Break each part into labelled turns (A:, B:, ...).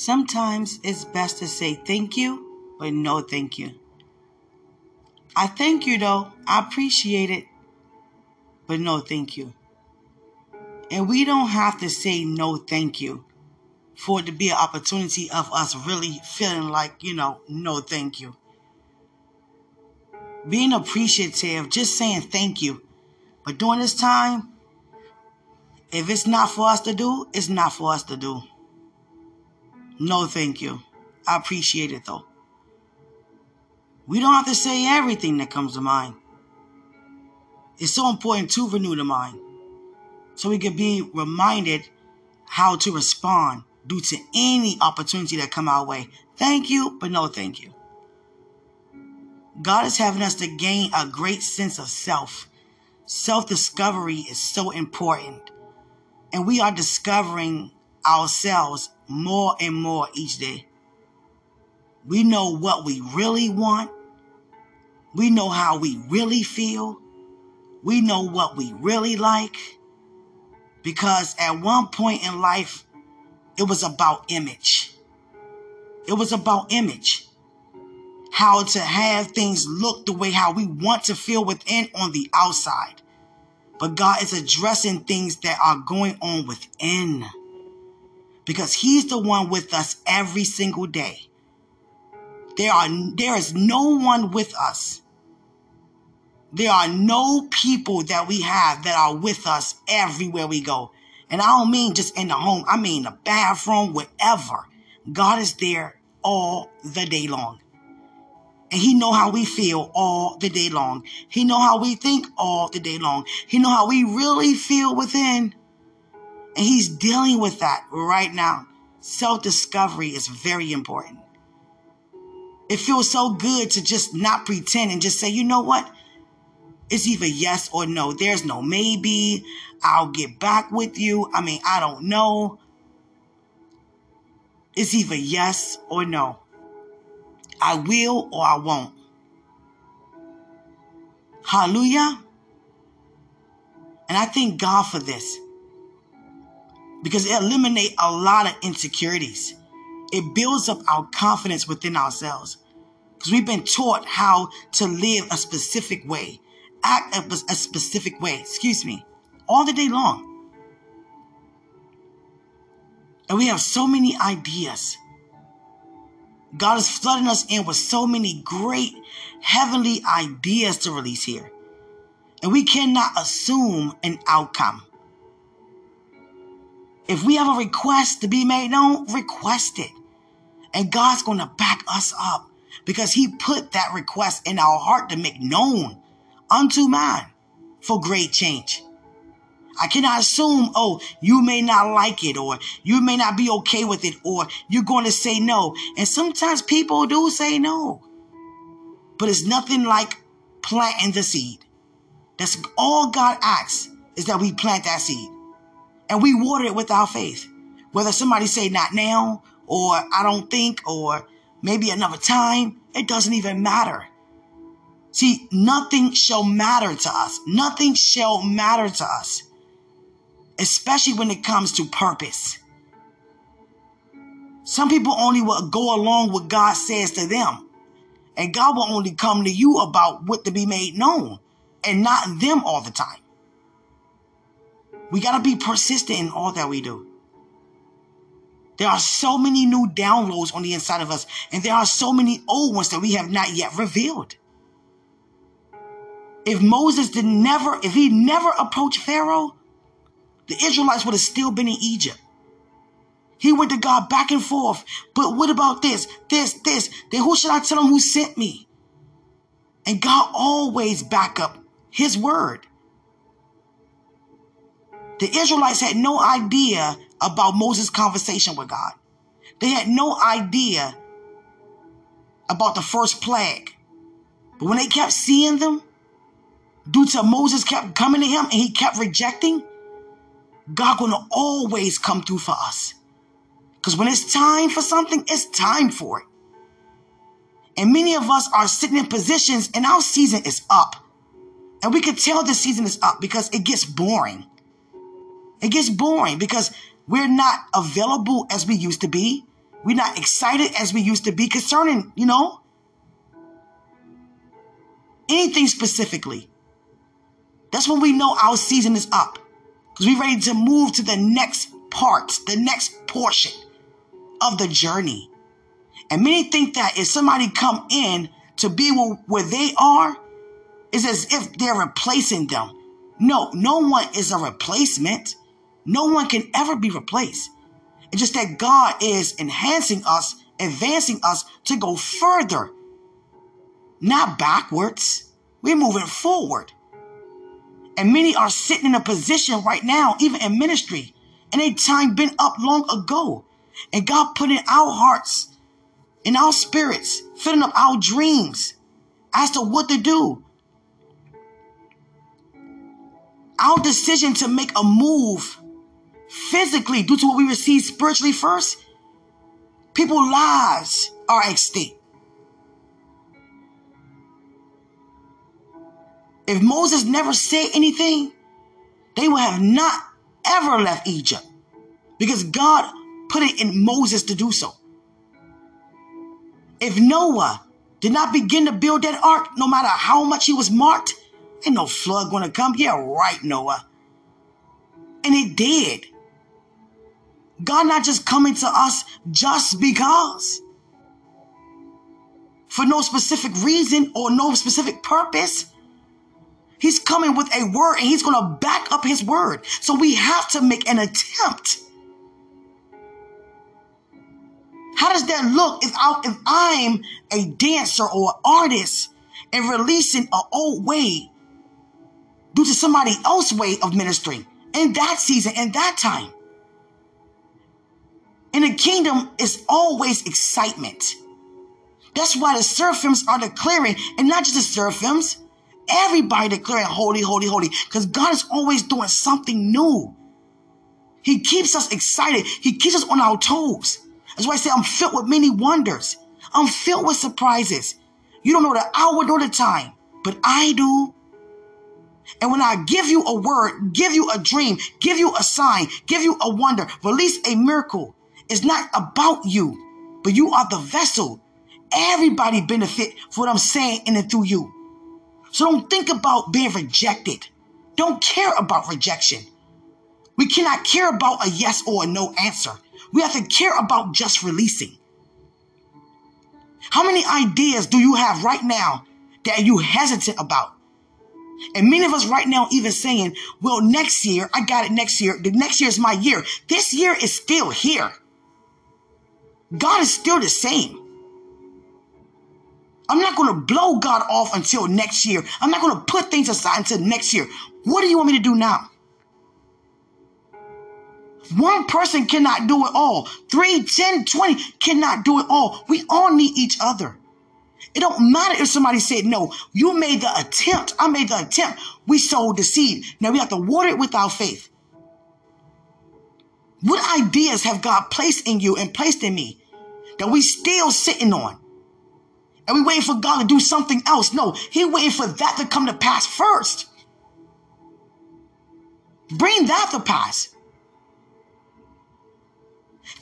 A: Sometimes it's best to say thank you, but no thank you. I thank you though. I appreciate it, but no thank you. And we don't have to say no thank you for it to be an opportunity of us really feeling like, you know, no thank you. Being appreciative, just saying thank you. But during this time, if it's not for us to do, it's not for us to do. No, thank you. I appreciate it though. We don't have to say everything that comes to mind. It's so important to renew the mind so we can be reminded how to respond due to any opportunity that come our way. Thank you, but no thank you. God is having us to gain a great sense of self. Self-discovery is so important. And we are discovering ourselves more and more each day. We know what we really want. We know how we really feel. We know what we really like. Because at one point in life, it was about image. It was about image. How to have things look the way how we want to feel within on the outside. But God is addressing things that are going on within because he's the one with us every single day. There are there is no one with us. There are no people that we have that are with us everywhere we go. And I don't mean just in the home. I mean the bathroom, wherever. God is there all the day long. And he know how we feel all the day long. He know how we think all the day long. He know how we really feel within. And he's dealing with that right now. Self discovery is very important. It feels so good to just not pretend and just say, you know what? It's either yes or no. There's no maybe. I'll get back with you. I mean, I don't know. It's either yes or no. I will or I won't. Hallelujah. And I thank God for this because it eliminates a lot of insecurities. It builds up our confidence within ourselves because we've been taught how to live a specific way, act a, a specific way, excuse me, all the day long. And we have so many ideas. God is flooding us in with so many great heavenly ideas to release here. And we cannot assume an outcome. If we have a request to be made known, request it. And God's going to back us up because he put that request in our heart to make known unto man for great change. I cannot assume, oh, you may not like it or you may not be okay with it or you're going to say no. And sometimes people do say no. But it's nothing like planting the seed. That's all God asks is that we plant that seed and we water it with our faith. Whether somebody say not now or I don't think or maybe another time, it doesn't even matter. See, nothing shall matter to us. Nothing shall matter to us, especially when it comes to purpose. Some people only will go along what God says to them. And God will only come to you about what to be made known and not them all the time. We got to be persistent in all that we do. There are so many new downloads on the inside of us, and there are so many old ones that we have not yet revealed. If Moses did never, if he never approached Pharaoh, the Israelites would have still been in Egypt. He went to God back and forth. But what about this, this, this? Then who should I tell him who sent me? And God always back up his word. The Israelites had no idea about Moses' conversation with God. They had no idea about the first plague. But when they kept seeing them, due to Moses kept coming to him and he kept rejecting, God gonna always come through for us. Because when it's time for something, it's time for it. And many of us are sitting in positions and our season is up. And we can tell the season is up because it gets boring. It gets boring because we're not available as we used to be. We're not excited as we used to be concerning, you know, anything specifically. That's when we know our season is up. Because we're ready to move to the next part, the next portion of the journey. And many think that if somebody come in to be where they are, it's as if they're replacing them. No, no one is a replacement. No one can ever be replaced. It's just that God is enhancing us, advancing us to go further, not backwards. We're moving forward. And many are sitting in a position right now, even in ministry, and a time been up long ago. And God put in our hearts, in our spirits, filling up our dreams as to what to do. Our decision to make a move physically due to what we receive spiritually first, people's lives are at stake. If Moses never said anything, they would have not ever left Egypt because God put it in Moses to do so. If Noah did not begin to build that ark, no matter how much he was marked, ain't no flood gonna come. Yeah, right, Noah. And it did. God not just coming to us just because. For no specific reason or no specific purpose. He's coming with a word and he's going to back up his word. So we have to make an attempt. How does that look if, I, I'm a dancer or an artist and releasing an old way due to somebody else's way of ministering in that season, in that time? In the kingdom is always excitement. That's why the seraphims are declaring, and not just the seraphims, everybody declaring holy, holy, holy, because God is always doing something new. He keeps us excited. He keeps us on our toes. That's why I say I'm filled with many wonders. I'm filled with surprises. You don't know the hour nor the time, but I do. And when I give you a word, give you a dream, give you a sign, give you a wonder, release a miracle, it's not about you, but you are the vessel. Everybody benefit for what I'm saying in and through you. So don't think about being rejected. Don't care about rejection. We cannot care about a yes or a no answer. We have to care about just releasing. How many ideas do you have right now that you hesitant about? And many of us right now even saying, well, next year, I got it next year. The next year is my year. This year is still here. God is still the same. I'm not going to blow God off until next year. I'm not going to put things aside until next year. What do you want me to do now? One person cannot do it all. Three, ten, twenty cannot do it all. We all need each other. It don't matter if somebody said no. You made the attempt. I made the attempt. We sowed the seed. Now we have to water it with our faith. What ideas have God placed in you and placed in me? That we still sitting on. And we waiting for God to do something else. No, he waiting for that to come to pass first. Bring that to pass.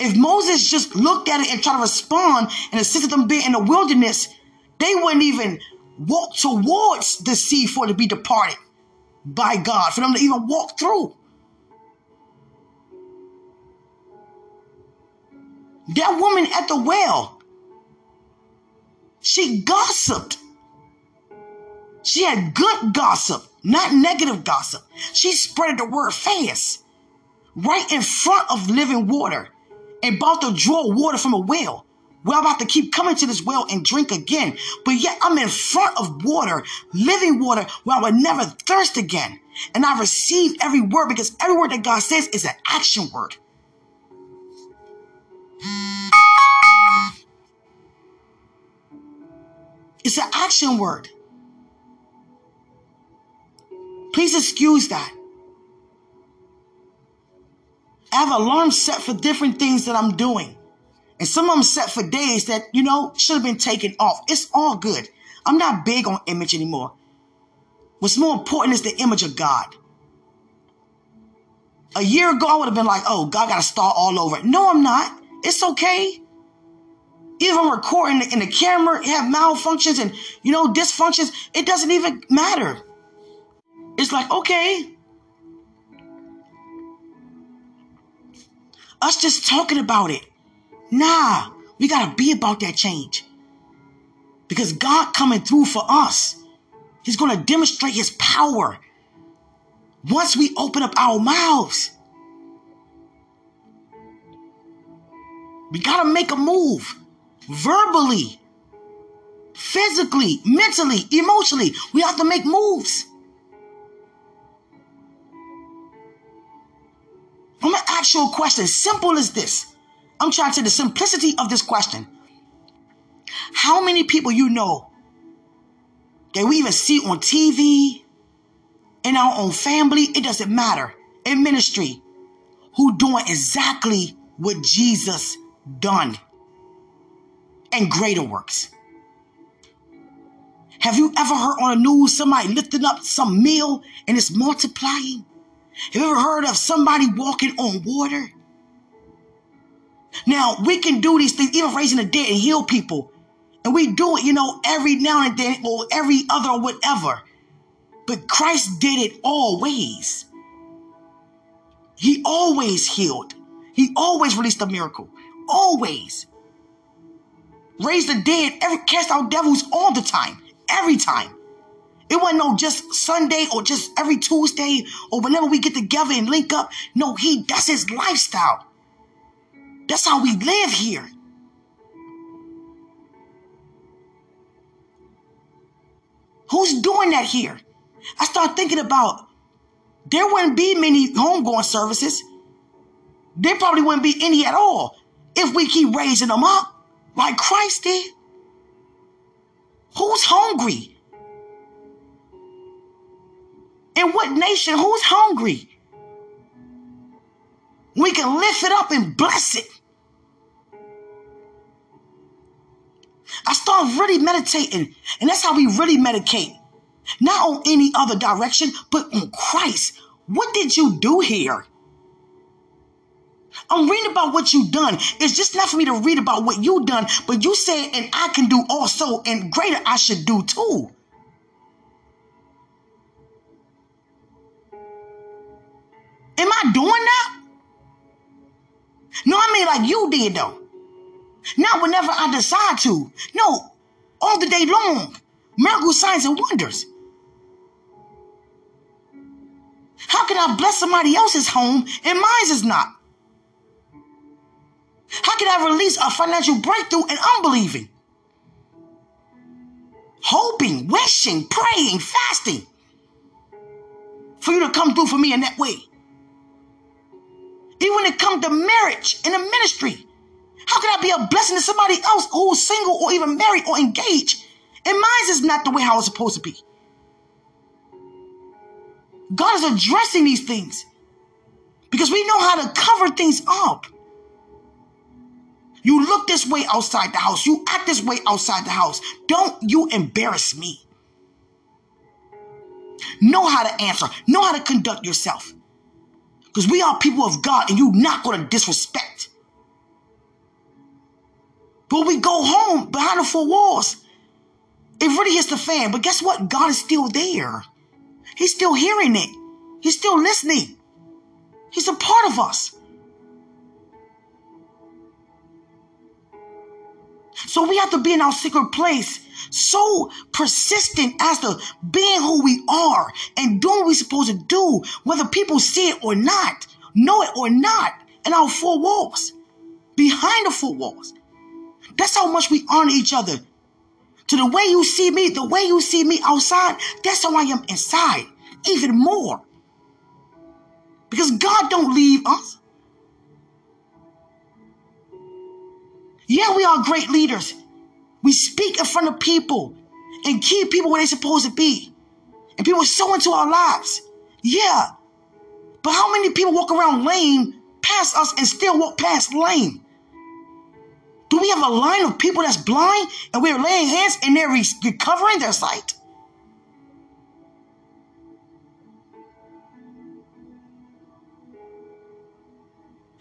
A: If Moses just looked at it and tried to respond and assisted them being in the wilderness, they wouldn't even walk towards the sea for it to be departed by God, for them to even walk through. That woman at the well, she gossiped. She had good gossip, not negative gossip. She spread the word fast right in front of living water and about to draw water from a well. We're about to keep coming to this well and drink again. But yet I'm in front of water, living water, where I would never thirst again. And I receive every word because every word that God says is an action word. It's an action word. Please excuse that. I have alarms set for different things that I'm doing. And some of them set for days that, you know, should have been taken off. It's all good. I'm not big on image anymore. What's more important is the image of God. A year ago, I would have been like, oh, God got to start all over. No, I'm not. It's okay. even recording in the camera have malfunctions and you know dysfunctions. It doesn't even matter. It's like okay. Us just talking about it. Nah we gotta be about that change. Because god coming through for us. He's gonna demonstrate his power. Once we open up our mouths we gotta make a move verbally, physically, mentally, emotionally. We have to make moves. I'm gonna ask you a question, simple as this. I'm trying to the simplicity of this question. How many people you know that we even see on TV, in our own family, it doesn't matter, in ministry, who doing exactly what Jesus done? and greater works. Have you ever heard on the news somebody lifting up some meal and it's multiplying? Have you ever heard of somebody walking on water? Now, we can do these things, even raising the dead and heal people. And we do it, you know, every now and then or every other or whatever. But Christ did it always. He always healed. He always released a miracle. Always raise the dead, every cast out devils all the time, every time. It wasn't no just Sunday or just every Tuesday or whenever we get together and link up. No, he that's his lifestyle. That's how we live here. Who's doing that here? I start thinking about there wouldn't be many homegoing services. There probably wouldn't be any at all if we keep raising them up like Christ did? Who's hungry? In what nation? Who's hungry? We can lift it up and bless it. I start really meditating, and that's how we really medicate. Not on any other direction, but on Christ. What did you do here? I'm reading about what you've done. It's just not for me to read about what you've done, but you said, and I can do also, and greater I should do too. Am I doing that? No, I mean like you did though. Not whenever I decide to. No, all the day long. Miracle signs and wonders. How can I bless somebody else's home and mine is not? How can I release a financial breakthrough and unbelieving? Hoping, wishing, praying, fasting for you to come through for me in that way. Even when it comes to marriage and a ministry, how can I be a blessing to somebody else who's single or even married or engaged? And mine is not the way how it's supposed to be. God is addressing these things because we know how to cover things up. You look this way outside the house. You act this way outside the house. Don't you embarrass me. Know how to answer. Know how to conduct yourself. Because we are people of God and you're not going to disrespect. But we go home behind the four walls. It really hits the fan. But guess what? God is still there. He's still hearing it. He's still listening. He's a part of us. So we have to be in our secret place, so persistent as to being who we are and doing what we're supposed to do, whether people see it or not, know it or not, in our four walls, behind the four walls. That's how much we honor each other. To the way you see me, the way you see me outside, that's how I am inside, even more. Because God don't leave us. Yeah, we are great leaders. We speak in front of people and keep people where they're supposed to be. And people sow into our lives. Yeah. But how many people walk around lame past us and still walk past lame? Do we have a line of people that's blind and we're laying hands and they're recovering their sight?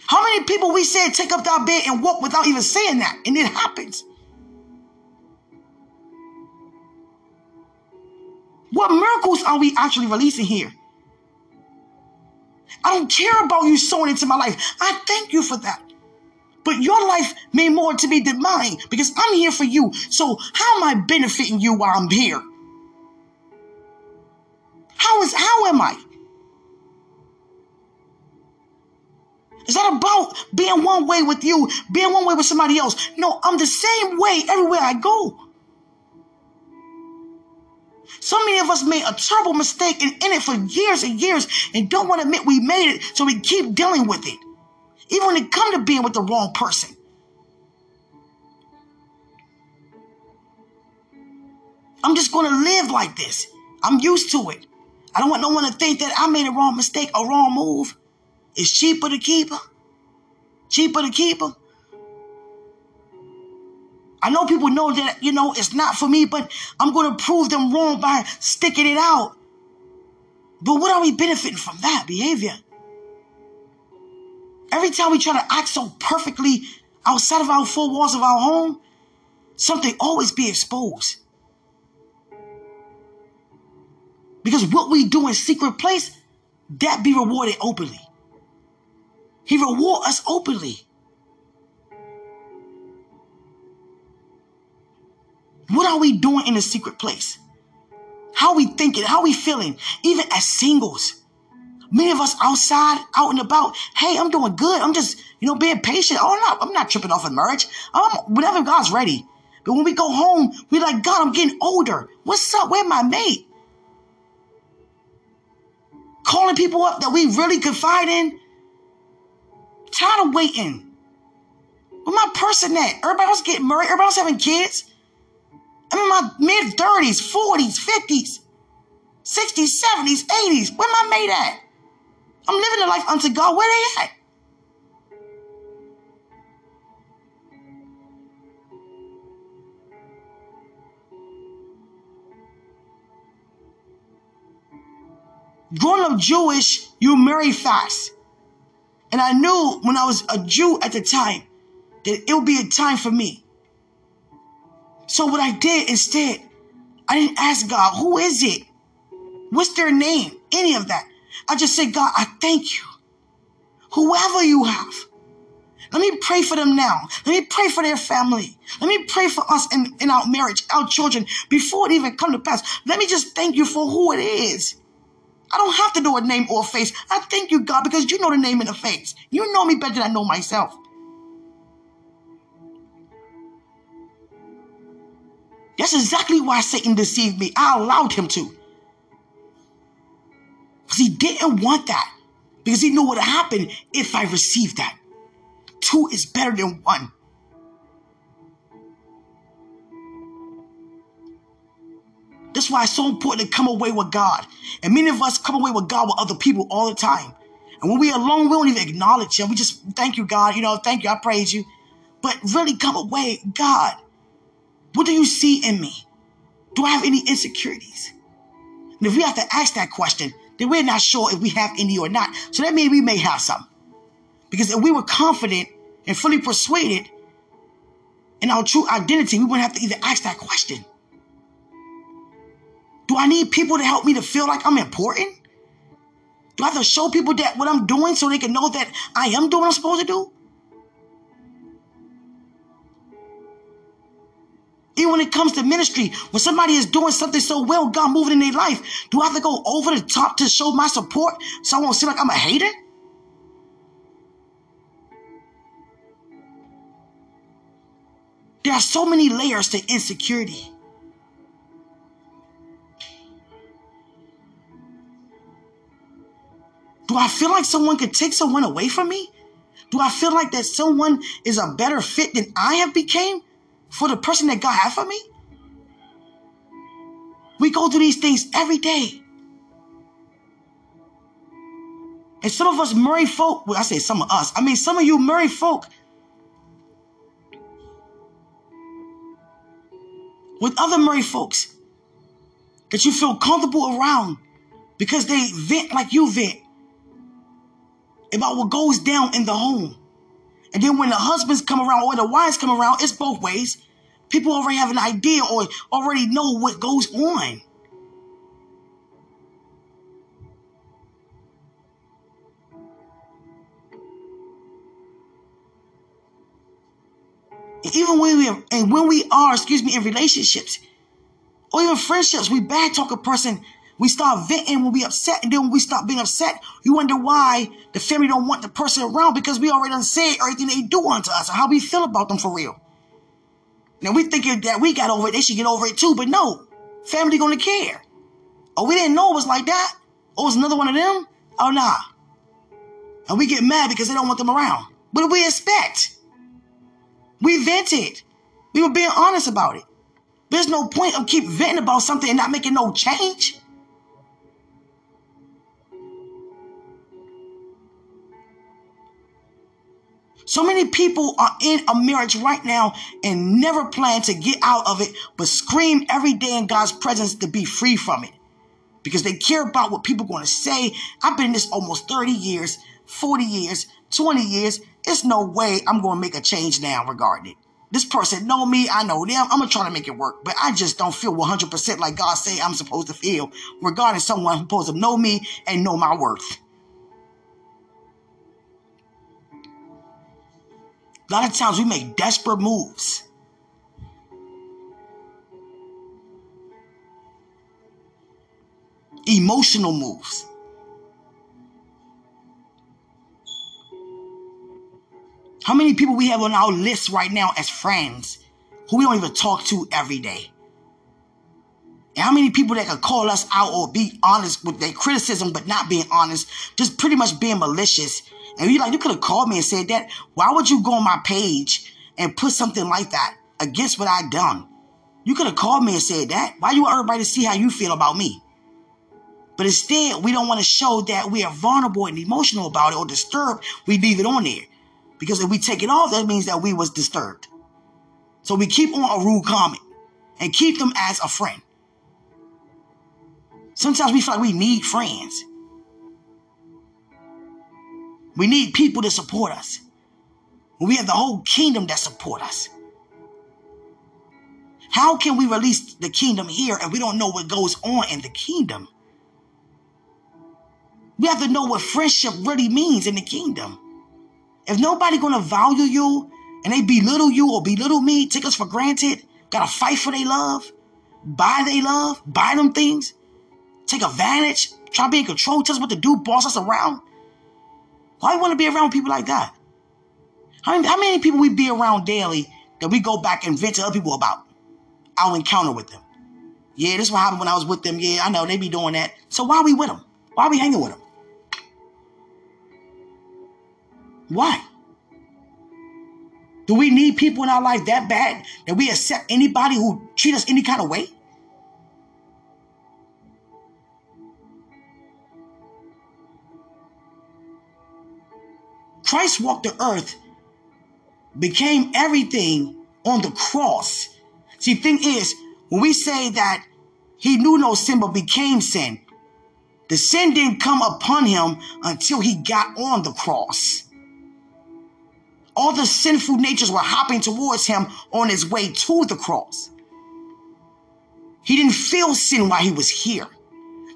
A: How many people we said take up our bed and walk without even saying that? And it happens. What miracles are we actually releasing here? I don't care about you sowing into my life. I thank you for that. But your life mean more to me than mine because I'm here for you. So how am I benefiting you while I'm here? How is how am I? Is that about being one way with you, being one way with somebody else? No, I'm the same way everywhere I go. So many of us made a terrible mistake and in it for years and years and don't want to admit we made it, so we keep dealing with it. Even when it comes to being with the wrong person. I'm just going to live like this. I'm used to it. I don't want no one to think that I made a wrong mistake, a wrong move. It's cheaper to keep her. Cheaper to keep her. I know people know that, you know, it's not for me, but I'm going to prove them wrong by sticking it out. But what are we benefiting from that behavior? Every time we try to act so perfectly outside of our four walls of our home, something always be exposed. Because what we do in secret place, that be rewarded openly. He reward us openly. What are we doing in the secret place? How are we thinking? How are we feeling? Even as singles. Many of us outside, out and about, hey, I'm doing good. I'm just, you know, being patient. Oh, not, I'm not tripping off in marriage. I'm, whenever God's ready. But when we go home, we're like, God, I'm getting older. What's up? Where my mate? Calling people up that we really confide in. Tired of waiting. Where my person at? Everybody else getting married. Everybody else having kids. I'm in my mid 30s, 40s, 50s, 60s, 70s, 80s. Where my mate at? I'm living the life unto God. Where they at? Growing up Jewish, you marry fast. And I knew when I was a Jew at the time that it would be a time for me. So what I did instead, I didn't ask God, who is it? What's their name? Any of that. I just said, God, I thank you. Whoever you have. Let me pray for them now. Let me pray for their family. Let me pray for us in, in our marriage, our children, before it even come to pass. Let me just thank you for who it is. I don't have to know a name or a face. I thank you, God, because you know the name and the face. You know me better than I know myself. That's exactly why Satan deceived me. I allowed him to. Because he didn't want that. Because he knew what would happen if I received that. Two is better than one. That's why it's so important to come away with God. And many of us come away with God with other people all the time. And when we're alone, we don't even acknowledge Him. We just thank you, God. You know, thank you. I praise you. But really come away, God, what do you see in me? Do I have any insecurities? And if we have to ask that question, then we're not sure if we have any or not. So that means we may have some. Because if we were confident and fully persuaded in our true identity, we wouldn't have to even ask that question. Do I need people to help me to feel like I'm important? Do I have to show people that what I'm doing so they can know that I am doing what I'm supposed to do? Even when it comes to ministry, when somebody is doing something so well, God moving in their life, do I have to go over the top to show my support so I won't seem like I'm a hater? There are so many layers to insecurity. Do I feel like someone could take someone away from me? Do I feel like that someone is a better fit than I have became? for the person that God had for me? We go through these things every day. And some of us Murray folk, well, I say some of us, I mean, some of you Murray folk with other Murray folks that you feel comfortable around because they vent like you vent about what goes down in the home. And then when the husbands come around or the wives come around, it's both ways. People already have an idea or already know what goes on. even when we and when we are, excuse me, in relationships or even friendships, we bad talk a person. We start venting when we upset, and then when we stop being upset, you wonder why the family don't want the person around because we already done said everything they do unto us and how we feel about them for real. Now we think that we got over it, they should get over it too, but no, family gonna care. Oh, we didn't know it was like that. Oh, it was another one of them. Oh, nah. And we get mad because they don't want them around. What do we expect? We vented. We were being honest about it. There's no point of keep venting about something and not making no change. So many people are in a marriage right now and never plan to get out of it, but scream every day in God's presence to be free from it because they care about what people are going to say. I've been in this almost 30 years, 40 years, 20 years. It's no way I'm going to make a change now regarding it. This person know me, I know them. I'm gonna try to make it work, but I just don't feel 100% like God say I'm supposed to feel regarding someone who's supposed to know me and know my worth. A lot of times we make desperate moves. Emotional moves. How many people we have on our list right now as friends who we don't even talk to every day? And how many people that could call us out or be honest with their criticism but not being honest, just pretty much being malicious. And you like, you could have called me and said that. Why would you go on my page and put something like that against what I done? You could have called me and said that. Why you want everybody to see how you feel about me? But instead, we don't want to show that we are vulnerable and emotional about it or disturbed. We leave it on there. Because if we take it off, that means that we was disturbed. So we keep on a rude comment and keep them as a friend. Sometimes we feel like we need friends. We need people to support us. We have the whole kingdom that support us. How can we release the kingdom here and we don't know what goes on in the kingdom? We have to know what friendship really means in the kingdom. If nobody gonna value you and they belittle you or belittle me, take us for granted, gotta fight for their love, buy their love, buy them things, take advantage, try to be in control, tell us what to do, boss us around. Why do we want to be around people like that? How many, how many people we be around daily that we go back and vent to other people about our encounter with them? Yeah, this is what happened when I was with them. Yeah, I know they be doing that. So why are we with them? Why are we hanging with them? Why? Do we need people in our life that bad that we accept anybody who treat us any kind of way? Christ walked the earth, became everything on the cross. See, thing is, when we say that he knew no sin but became sin, the sin didn't come upon him until he got on the cross. All the sinful natures were hopping towards him on his way to the cross. He didn't feel sin while he was here.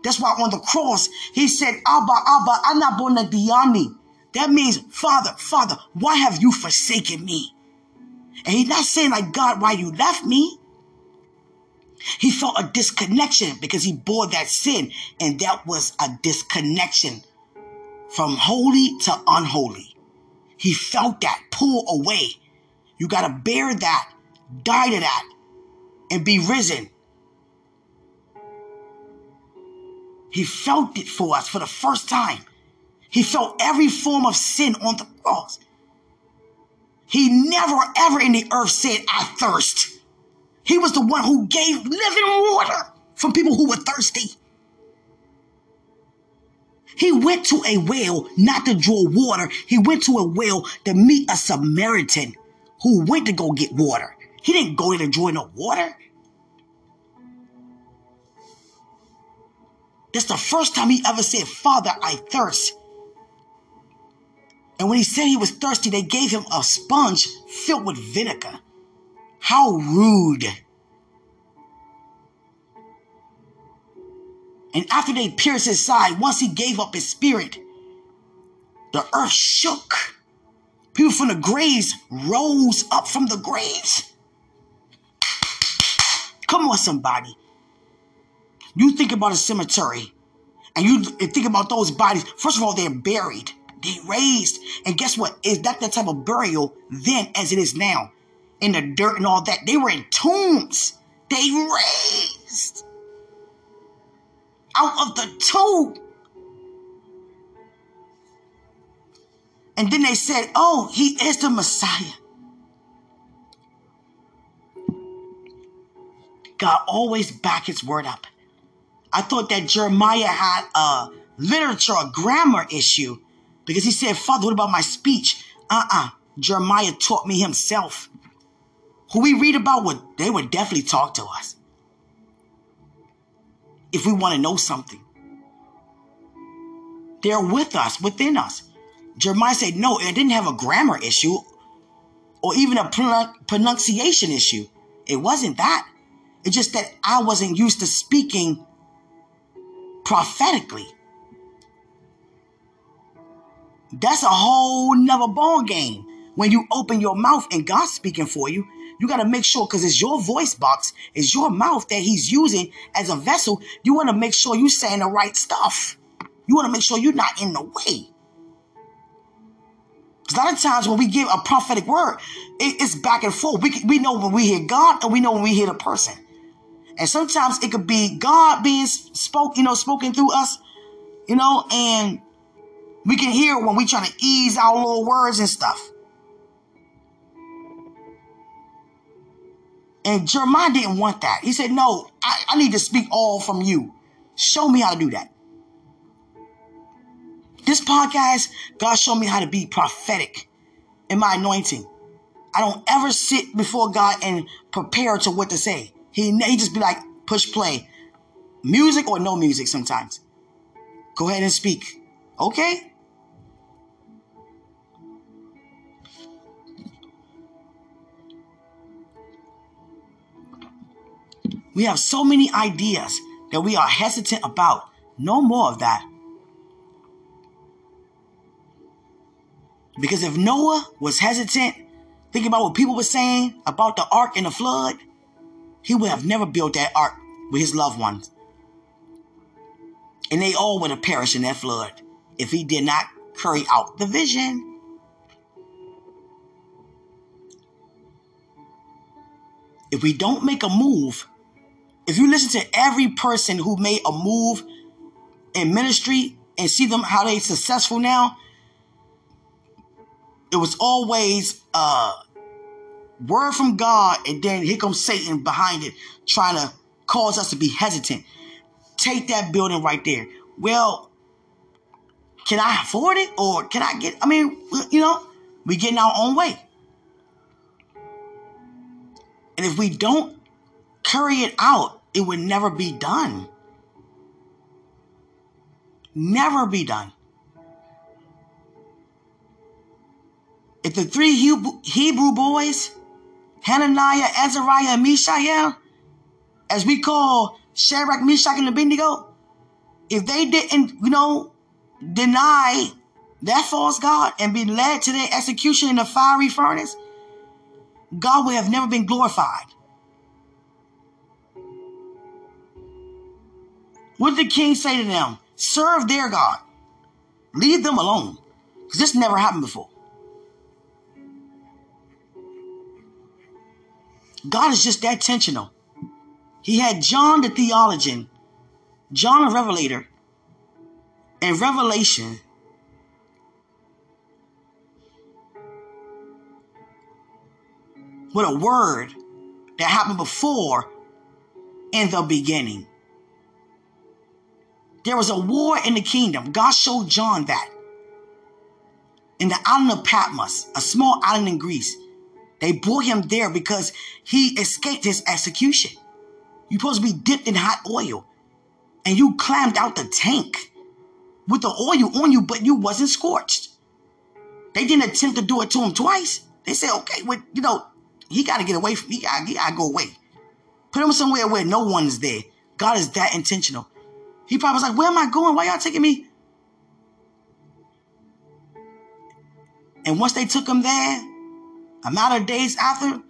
A: That's why on the cross, he said, Abba, Abba, anabona diani. That means, Father, Father, why have you forsaken me? And he's not saying like, God, why you left me? He felt a disconnection because he bore that sin. And that was a disconnection from holy to unholy. He felt that pull away. You got to bear that, die to that, and be risen. He felt it for us for the first time. He felt every form of sin on the cross. He never ever in the earth said, I thirst. He was the one who gave living water from people who were thirsty. He went to a well not to draw water. He went to a well to meet a Samaritan who went to go get water. He didn't go there to draw no water. That's the first time he ever said, Father, I thirst. And when he said he was thirsty, they gave him a sponge filled with vinegar. How rude. And after they pierced his side, once he gave up his spirit, the earth shook. People from the graves rose up from the graves. Come on, somebody. You think about a cemetery and you think about those bodies. First of all, they're buried, they raised. And guess what? Is that the type of burial then as it is now? In the dirt and all that. They were in tombs. They raised out of the tomb. And then they said, Oh, he is the Messiah. God always back his word up. I thought that Jeremiah had a literature, a grammar issue, because he said, Father, what about my speech? Uh-uh. Jeremiah taught me himself. Who we read about would they would definitely talk to us. If we want to know something. They're with us, within us. Jeremiah said, no, it didn't have a grammar issue or even a pronunciation issue. It wasn't that. It's just that I wasn't used to speaking prophetically. That's a whole nother ball game. When you open your mouth and God's speaking for you, you got to make sure because it's your voice box, it's your mouth that He's using as a vessel. You want to make sure you're saying the right stuff. You want to make sure you're not in the way. A lot of times when we give a prophetic word, it, it's back and forth. We, we know when we hear God and we know when we hear the person. And sometimes it could be God being spoke, you know, spoken through us, you know, and we can hear when we trying to ease our little words and stuff. And Jeremiah didn't want that. He said, No, I, I need to speak all from you. Show me how to do that. This podcast, God showed me how to be prophetic in my anointing. I don't ever sit before God and prepare to what to say. He, he just be like, push play. Music or no music sometimes. Go ahead and speak. Okay? We have so many ideas that we are hesitant about. No more of that. Because if Noah was hesitant, think about what people were saying about the ark and the flood, he would have never built that ark with his loved ones. And they all would have perished in that flood if he did not carry out the vision. If we don't make a move, if you listen to every person who made a move in ministry and see them how they successful now, it was always uh word from God, and then here comes Satan behind it, trying to cause us to be hesitant. Take that building right there. Well, can I afford it? Or can I get, I mean, you know, we get in our own way. And if we don't carry it out, it would never be done. Never be done. If the three Hebrew boys Hananiah, Azariah, and Mishael, as we call Shadrach, Meshach, and Abednego, if they didn't, you know, deny that false God and be led to their execution in the fiery furnace, God would have never been glorified. What did the king say to them? Serve their God. Leave them alone. Because this never happened before. God is just that intentional. He had John the theologian, John the revelator, and Revelation. With a word that happened before in the beginning. There was a war in the kingdom. God showed John that. In the island of Patmos, a small island in Greece, they brought him there because he escaped his execution. You're supposed to be dipped in hot oil. And you climbed out the tank with the oil on you, but you wasn't scorched. They didn't attempt to do it to him twice. They said, okay, well, you know, he got to get away from me. He got to go away. Put him somewhere where no one's there. God is that intentional. He probably was like, where am I going? Why y'all taking me? And once they took him there, a matter of days after,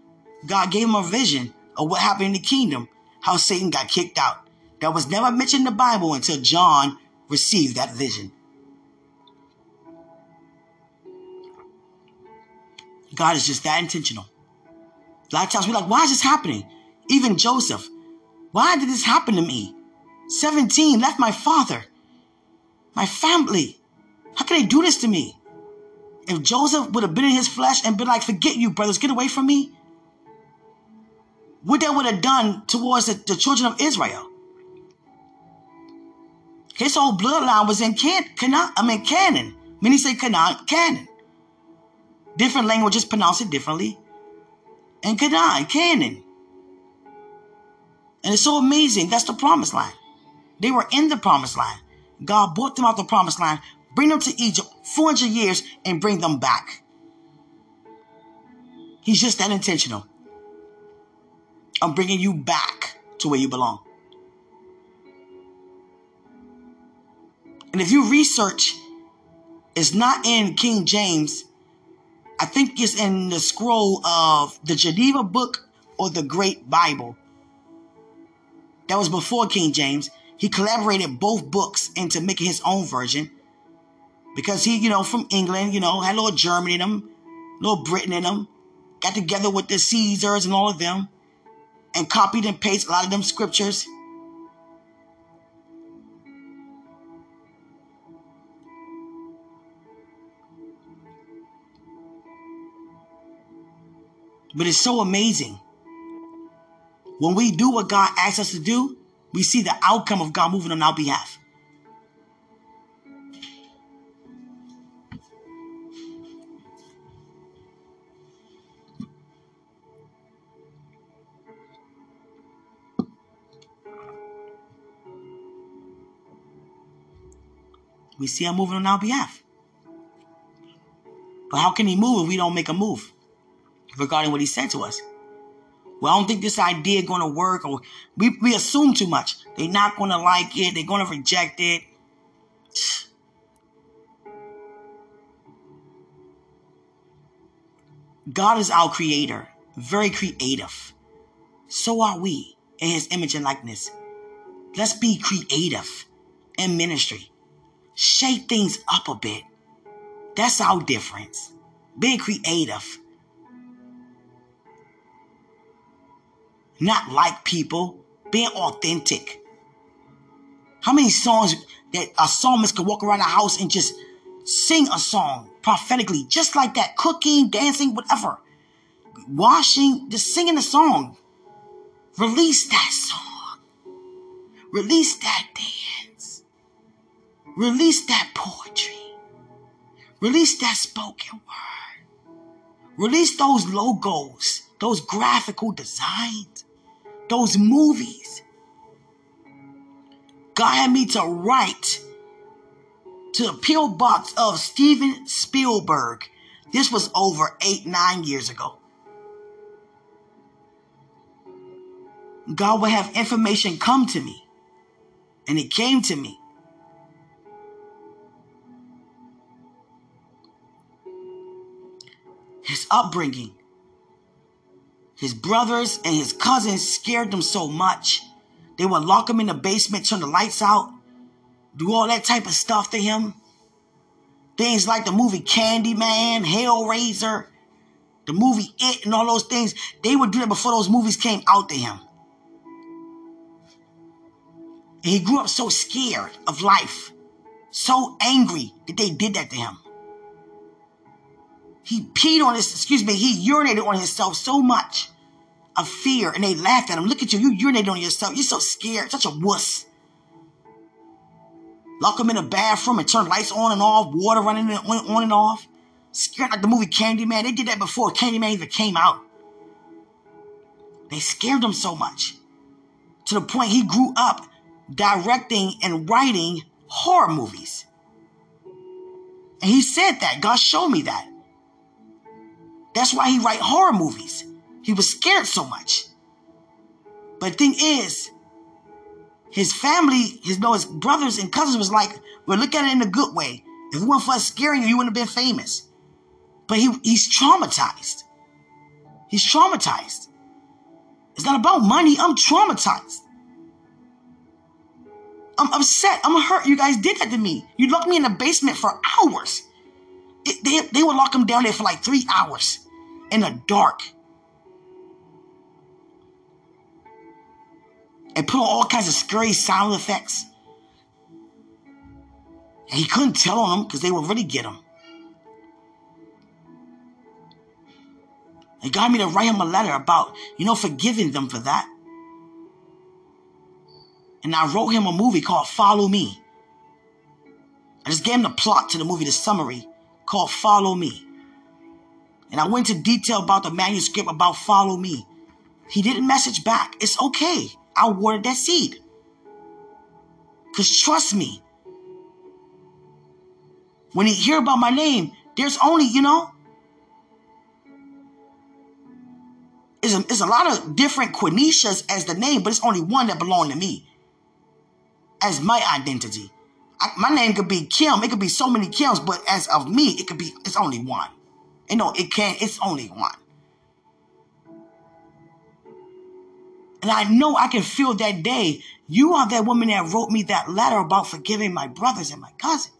A: God gave him a vision of what happened in the kingdom, how Satan got kicked out. That was never mentioned in the Bible until John received that vision. God is just that intentional. A lot of times we're like, why is this happening? Even Joseph, why did this happen to me? 17, left my father, my family. How can they do this to me? If Joseph would have been in his flesh and been like, forget you, brothers, get away from me, what they would have done towards the, the children of Israel. His whole bloodline was in Can, Canaan, I mean Canaan. Many say Canaan, Canaan. Different languages pronounce it differently. And Canaan, Canaan. And it's so amazing. That's the promised land. They were in the promised land. God brought them out the promised land, bring them to Egypt 400 years, and bring them back. He's just that intentional. I'm bringing you back to where you belong. And if you research, it's not in King James. I think it's in the scroll of the Geneva book or the Great Bible. That was before King James. He collaborated both books into making his own version because he, you know, from England, you know, had a little Germany in him, a little Britain in him, got together with the Caesars and all of them and copied and pasted a lot of them scriptures. But it's so amazing. When we do what God asks us to do, we see the outcome of God moving on our behalf. We see him moving on our behalf. But how can he move if we don't make a move regarding what he said to us? Well, I don't think this idea is going to work, or we, we assume too much. They're not going to like it. They're going to reject it. God is our creator, very creative. So are we in his image and likeness. Let's be creative in ministry shake things up a bit. That's our difference. Being creative. Not like people, being authentic. How many songs that a psalmist could walk around the house and just sing a song prophetically, just like that, cooking, dancing, whatever, washing, just singing a song. Release that song. Release that dance. Release that poetry. Release that spoken word. Release those logos, those graphical designs, those movies. God had me to write to the P.O. box of Steven Spielberg. This was over eight, nine years ago. God would have information come to me. And it came to me. his upbringing. His brothers and his cousins scared them so much. They would lock him in the basement, turn the lights out, do all that type of stuff to him. Things like the movie Candyman, Hellraiser, the movie It, and all those things. They would do that before those movies came out to him. And he grew up so scared of life, so angry that they did that to him. He peed on his, excuse me, he urinated on himself so much of fear. And they laugh at him. Look at you. You urinated on yourself. You're so scared. Such a wuss. Lock him in a bathroom and turn lights on and off, water running on and off. Scared like the movie Candyman. They did that before Candyman even came out. They scared him so much. To the point he grew up directing and writing horror movies. And he said that. God showed me that. That's why he write horror movies. He was scared so much. But the thing is, his family, his, no, his brothers and cousins was like, well, look at it in a good way. If it weren't for us scaring you, you wouldn't have been famous. But he, he's traumatized. He's traumatized. It's not about money. I'm traumatized. I'm upset. I'm hurt. You guys did that to me. You locked me in the basement for hours. It, they, they would lock him down there for like three hours in the dark. And put on all kinds of scary sound effects. And he couldn't tell on them because they would really get him. He got me to write him a letter about, you know, forgiving them for that. And I wrote him a movie called Follow Me. I just gave him the plot to the movie, the summary called Follow Me. And I went into detail about the manuscript about Follow Me. He didn't message back. It's okay. I watered that seed. Because trust me, when he hear about my name, there's only, you know, it's a, it's a lot of different Quinishas as the name, but it's only one that belonged to me as my identity. I, my name could be Kim. It could be so many Kims, but as of me, it could be, it's only one. You know, it can't, it's only one. And I know I can feel that day. You are that woman that wrote me that letter about forgiving my brothers and my cousin.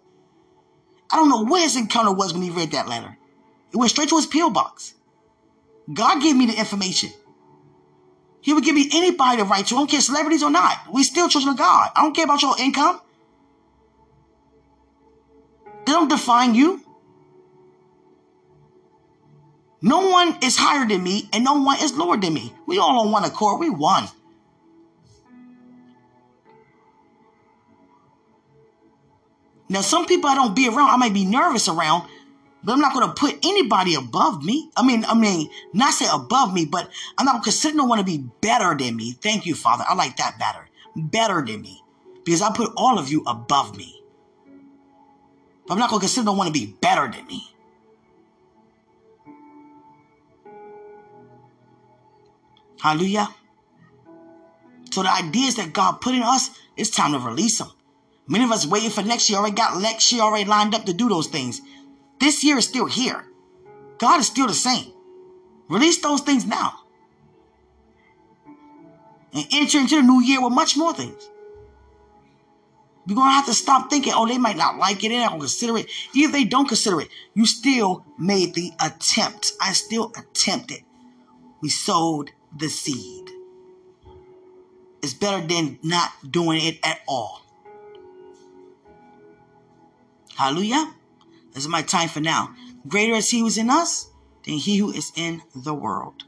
A: I don't know where his encounter was when he read that letter. It went straight to his P.O. box. God gave me the information. He would give me anybody to write to. I don't care celebrities or not. We still children of God. I don't care about your income. They don't define you. No one is higher than me and no one is lower than me. We all on one accord. We won. Now, some people I don't be around, I might be nervous around, but I'm not going to put anybody above me. I mean, I mean, not say above me, but I'm not considering no one to be better than me. Thank you, Father. I like that better. Better than me. Because I put all of you above me. But I'm not going to consider no one to be better than me. Hallelujah. So the ideas that God put in us, it's time to release them. Many of us waiting for next year already got next year already lined up to do those things. This year is still here. God is still the same. Release those things now. And enter into the new year with much more things. You're to have to stop thinking, oh, they might not like it. Going to consider it. Even if they don't consider it, you still made the attempt. I still attempted. We sowed the seed. It's better than not doing it at all. Hallelujah. This is my time for now. Greater is he who is in us than he who is in the world.